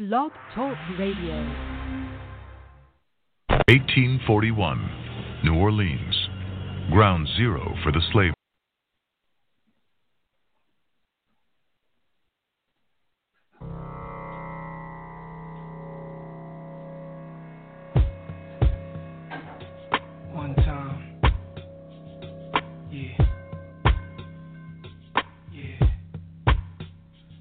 Blog Talk Radio. 1841, New Orleans, ground zero for the slave.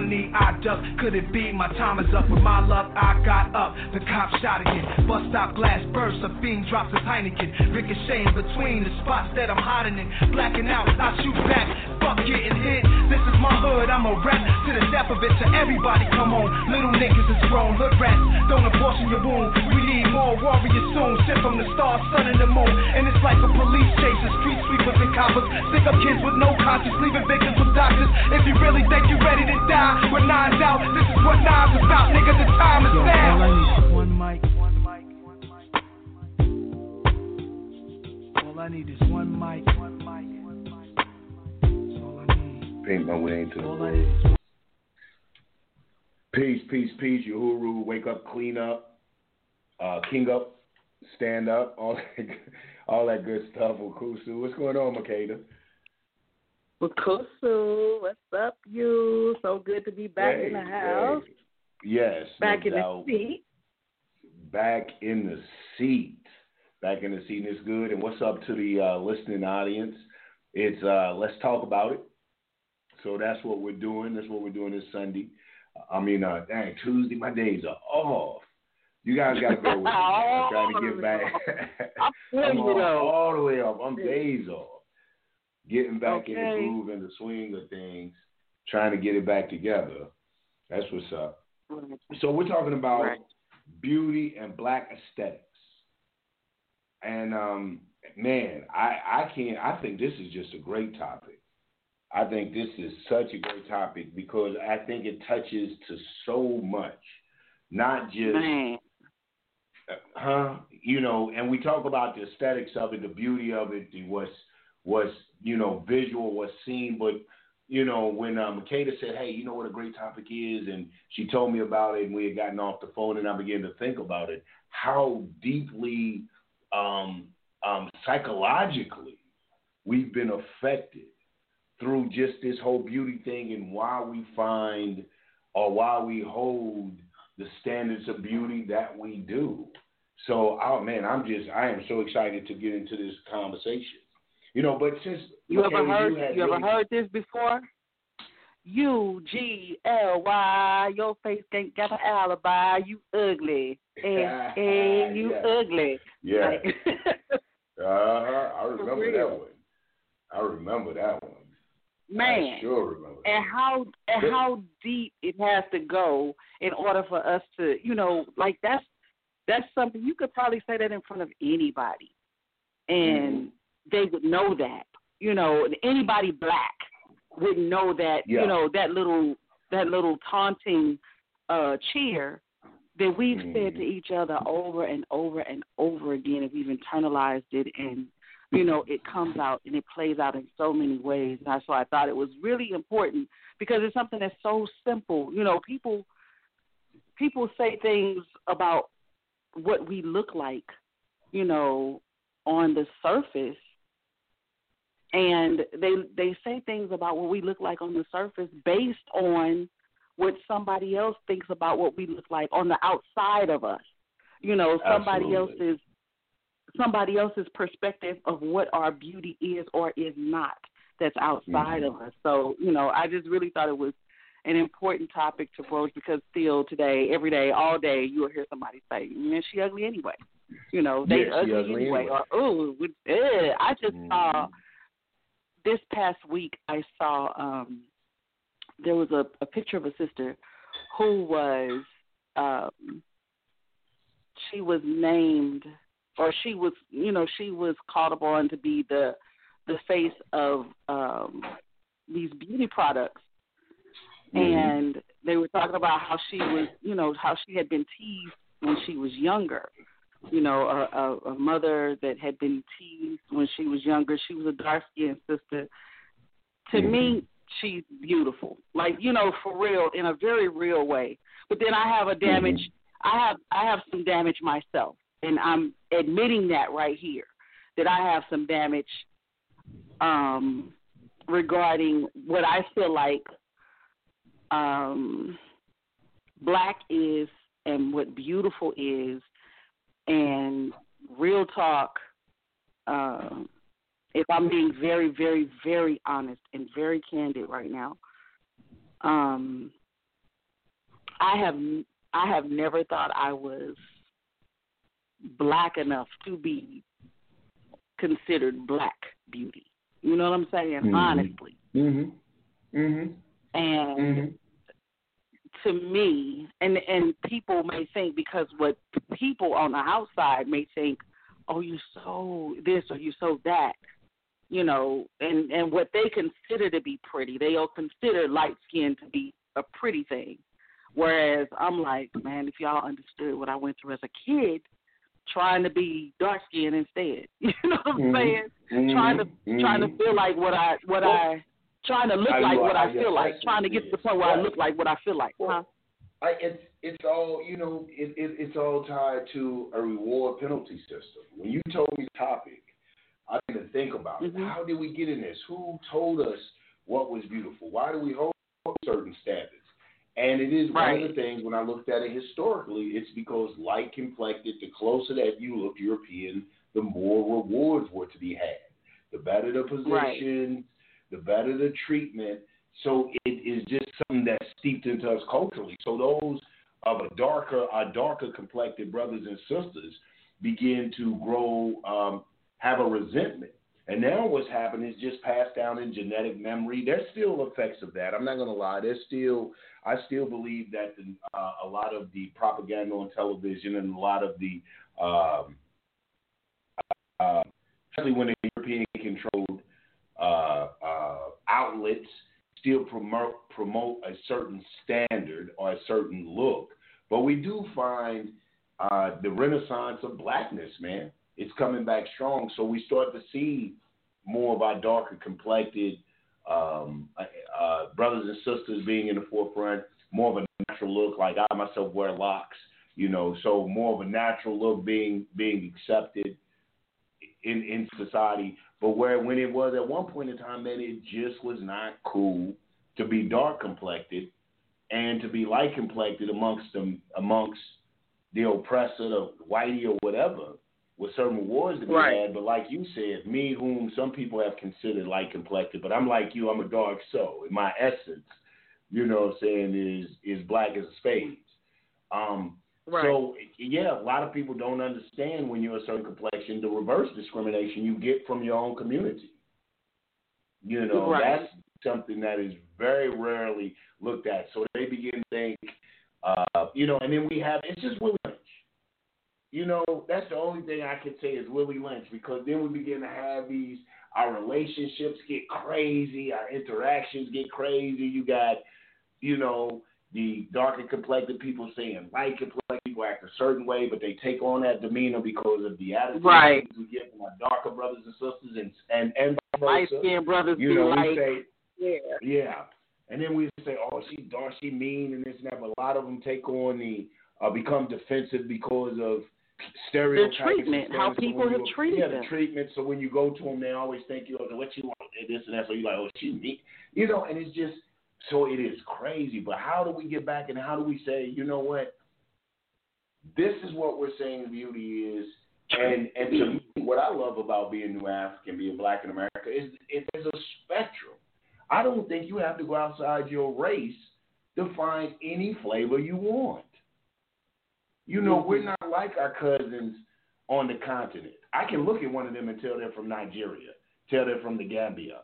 knee I duck, could it be my time is up? With my luck, I got up. The cop shot again. Bus stop glass burst. A fiend drops his Heineken. Ricocheting between the spots that I'm hiding in. Blacking out, I shoot back. Fuck getting hit. This is my hood. I'm a rap to the death of it. To everybody, come on. Little niggas is grown. Hood rats, don't abortion your wound. We need more warriors soon. Sent from the stars, sun, and the moon. And it's like a police chase. The street sweepers and coppers. Stick up kids with no conscience, leaving victims with doctors. If you really think you're ready to die, time is now. all I need is one mic, one mic, one mic. All I need is one mic, one mic, one mic. That's all I need. Paint my way into the All I world. need is one. Peace, peace, peace. Uhuru, wake up, clean up, uh, king up, stand up, all that, all that good stuff. Wakusu, what's going on, Makeda? Kusu, what's up, you? So good to be back in the house, hey. Yes, back no in the seat. Back in the seat. Back in the seat is good. And what's up to the uh, listening audience? It's uh, let's talk about it. So that's what we're doing. That's what we're doing this Sunday. I mean, uh, dang, Tuesday, my days are off. You guys got to go with me. I'm trying to get back. I'm all, all the way up. I'm days off. Getting back in the groove and the swing of things, trying to get it back together. That's what's up. So we're talking about Right. beauty and black aesthetics. And um, man, I, I can't I think this is just a great topic. I think this is such a great topic because I think it touches to so much. Not just Man, huh? You know, and we talk about the aesthetics of it, the beauty of it, the what's what's you know visual, what's seen. But you know, when uh, Makeda said, "Hey, you know what a great topic is," and she told me about it, and we had gotten off the phone, and I began to think about it, how deeply um, um, psychologically we've been affected through just this whole beauty thing, and why we find or why we hold the standards of beauty that we do. So, oh man, I'm just I am so excited to get into this conversation. You know, but since you ever heard? had You ever really- heard this before? U G L Y, your face ain't got an alibi. You ugly, and, and you Yeah. ugly. Yeah, Like- uh huh. I remember that one. I remember that one. I Man, sure remember. And how and how deep it has to go in order for us to, you know, like that's that's something you could probably say that in front of anybody, and they would know that, you know, anybody black wouldn't know that, Yeah. you know, that little that little taunting uh cheer that we've said to each other over and over and over again, and we've internalized it and you know, it comes out and it plays out in so many ways. And that's why I thought it was really important because it's something that's so simple. You know, people people say things about what we look like, you know, on the surface. And they they say things about what we look like on the surface based on what somebody else thinks about what we look like on the outside of us. You know, somebody Absolutely. else's somebody else's perspective of what our beauty is or is not that's outside Mm-hmm. of us. So, you know, I just really thought it was an important topic to broach because still today, every day, all day, you'll hear somebody say, "Man, she ugly anyway." You know, they Yeah, ugly, ugly anyway. anyway. Or oh, eh. I just saw Mhm. This past week. I saw um there was a, a picture of a sister who was um she was named or she was you know she was called upon to be the the face of um these beauty products Mhm. and they were talking about how she was you know how she had been teased when she was younger you know a, a, a mother that had been teased when she was younger. She was a dark skinned sister. To me she's beautiful. Like you know for real in a very real way. But then i have a damage i have i have some damage myself. And i'm admitting that right here that i have some damage um regarding what i feel like um black is and what beautiful is and real talk um if I'm being very, very, very honest and very candid right now, um, I have I have never thought I was black enough to be considered black beauty. You know what I'm saying? Mhm. Honestly, Mhm. Mhm. and Mhm. To me, and and people may think because what people on the outside may think, oh, you're so this or you're so that, you know, and and what they consider to be pretty, they'll consider light skin to be a pretty thing. Whereas I'm like, man, if y'all understood what I went through as a kid, trying to be dark skinned instead, you know what I'm Mhm. saying? Mhm. Trying to Mhm. trying to feel like what I what I trying to look I like know, what I I feel like, trying to get to the point where I look like what I feel like. Huh? I, it's it's all you know. It, it it's all tied to a reward penalty system. When you told me the topic, I to think about it. Mhm. How did we get in this? Who told us what was beautiful? Why do we hold certain standards? And it is one of the things when I looked at it historically, it's because light complected, the closer that you look European, the more rewards were to be had. The better the position, the better the treatment. So it is just something that's steeped into us culturally. So those of a darker, our darker complected brothers and sisters begin to grow, um, have a resentment. And now what's happening is just passed down in genetic memory. There's still effects of that. I'm not going to lie. There's still, I still believe that the, uh, a lot of the propaganda on television and a lot of the, um, uh, especially when the European controlled uh, outlets still promote promote a certain standard or a certain look. But we do find uh, the renaissance of blackness, man. It's coming back strong. So we start to see more of our darker complected um, uh, uh, brothers and sisters being in the forefront. More of a natural look, like I myself wear locks, you know. So more of a natural look being being accepted in in society. But where when it was at one point in time, man, it just was not cool to be dark complected and to be light complected amongst them amongst the oppressor, the whitey or whatever, with certain rewards to be Right. had. But like you said, me whom some people have considered light complected, but I'm like you, I'm a dark soul. In my essence, you know what I'm saying, is is black as a spade. Um Right. so yeah, a lot of people don't understand when you're a certain complexion the reverse discrimination you get from your own community. You know, Right. that's something that is very rarely looked at. So they begin to think, uh, you know, and then we have it's just Willie Lynch. You know, that's the only thing I can say is Willie Lynch because then we begin to have these our relationships get crazy, our interactions get crazy. You got, you know, the darker complected people saying light complected people act a certain way, but they take on that demeanor because of the attitude Right. we get from our darker brothers and sisters, and and and Light skinned brothers You know, like, we say yeah. yeah. And then we say, oh, she's dark, she mean, and this and that. But a lot of them take on the, uh, become defensive because of stereotypes. and treatment, how people have treated Yeah, them. the treatment. So when you go to them, they always think, you know, what you want, this and that. So you're like, oh, she mean. You know, and it's just, so it is crazy. But how do we get back and how do we say, you know what? This is what we're saying beauty is. And and to me, what I love about being New African, being black in America, is it is a spectrum. I don't think you have to go outside your race to find any flavor you want. You know, we're mm-hmm. not like our cousins on the continent. I can look at one of them and tell they're from Nigeria, tell they're from the Gambia,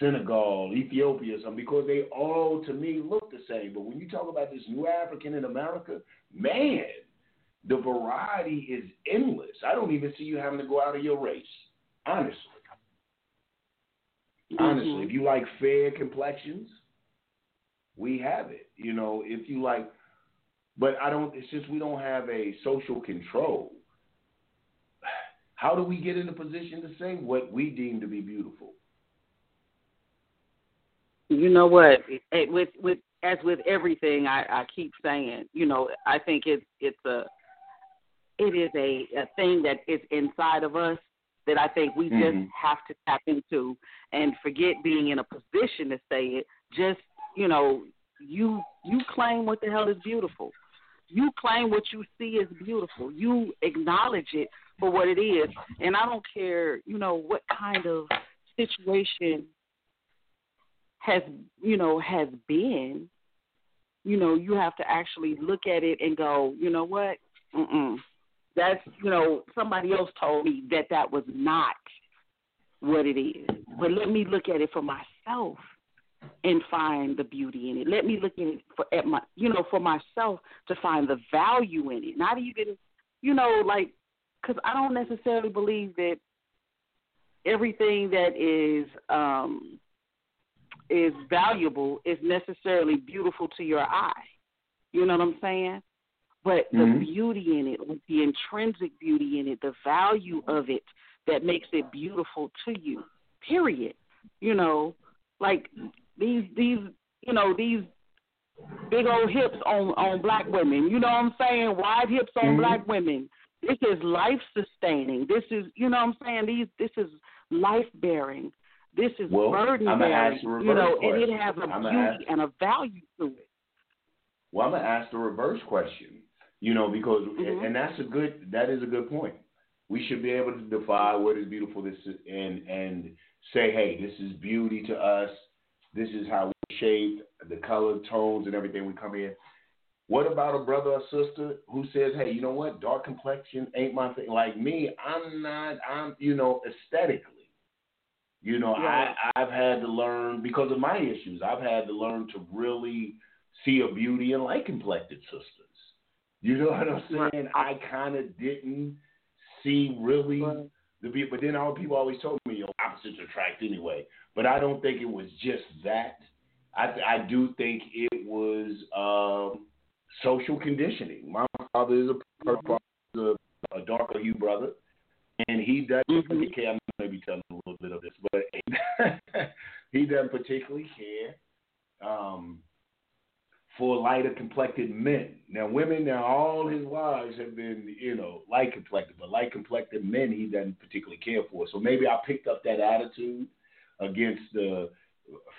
Senegal, Ethiopia, something, because they all, to me, look the same. But when you talk about this new African in America, man, the variety is endless. I don't even see you having to go out of your race, honestly. Mm-hmm. Honestly, if you like fair complexions, we have it. You know, if you like, but I don't. It's just we don't have a social control. How do we get in a position to say what we deem to be beautiful? You know what? With with as with everything, I, I keep saying, you know, I think it's it's a it is a, a thing that is inside of us that I think we mm-hmm. just have to tap into and forget being in a position to say it. Just you know, you you claim what the hell is beautiful. You claim what you see is beautiful. You acknowledge it for what it is, and I don't care, you know, what kind of situation has you know has been. You know, you have to actually look at it and go, you know what? Mm-mm. That's you know somebody else told me that that was not what it is. But let me look at it for myself and find the beauty in it. Let me look at it for at my you know for myself to find the value in it. Not even you know like because I don't necessarily believe that everything that is um is valuable is necessarily beautiful to your eye. You know what I'm saying? But the mm-hmm. beauty in it, with the intrinsic beauty in it, the value of it that makes it beautiful to you. Period. You know, like these these you know these big old hips on on black women. You know what I'm saying? Wide hips on mm-hmm. black women. This is life sustaining. This is you know what I'm saying. These this is life bearing. This is well, burden bearing. You know, question. and it has a I'm beauty ask, and a value to it. Well, I'm gonna ask the reverse question. You know, because mm-hmm. and that's a good that is a good point. We should be able to define what is beautiful this is, and and say, hey, this is beauty to us. This is how we shape the color tones and everything we come in. What about a brother or sister who says, hey, you know what, dark complexion ain't my thing. Like me, I'm not. I'm you know aesthetically. You know, right. I I've had to learn because of my issues. I've had to learn to really see a beauty in light complected sisters. You know what I'm saying? I kind of didn't see really right. the beauty, but then all people always told me, "Your opposites attract anyway." But I don't think it was just that. I I do think it was um, social conditioning. My father is a, a, a darker hue brother, and he doesn't mm-hmm. care. I'm maybe telling a little bit of this, but he doesn't particularly care. Um, for lighter complected men. Now, women, now all his wives have been, you know, light complected, but light complected men he doesn't particularly care for. So maybe I picked up that attitude against the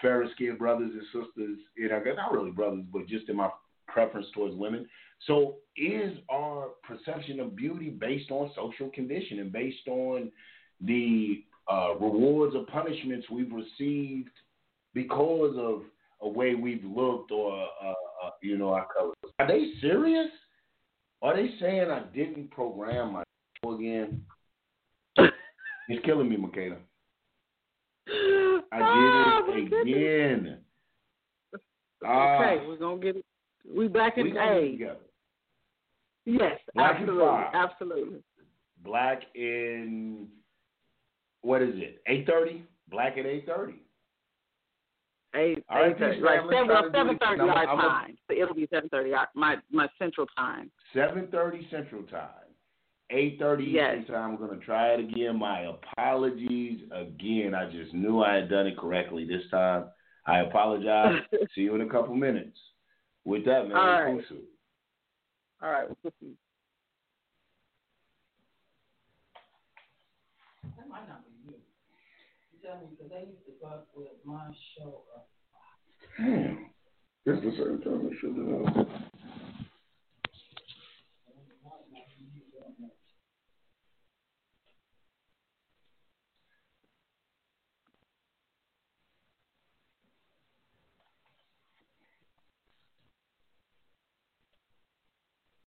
fair skinned brothers and sisters, you know, not really brothers, but just in my preference towards women. So is our perception of beauty based on social condition and based on the uh, rewards or punishments we've received because of a way we've looked or uh, uh, you know our colors. Are they serious? Are they saying I didn't program my again? it's killing me, Makeda. I did it again. Okay, uh, we're gonna get it. We back in we A. Together. Yes, Black absolutely, absolutely. Black in what is it? Eight thirty. Black at eight thirty. Eight, All right, thirty, man. seven, Let's try seven to do thirty our I'm a- time. So it'll be seven thirty my my central time. Seven thirty Central Time. Eight thirty Yes. Eastern Time. We're gonna try it again. My apologies again. I just knew I had done it correctly this time. I apologize. See you in a couple minutes. With that, man, All right. Kusu. All right. That might not be you. You tell me because they used to fuck with my show up. Damn. It's the same time it should have.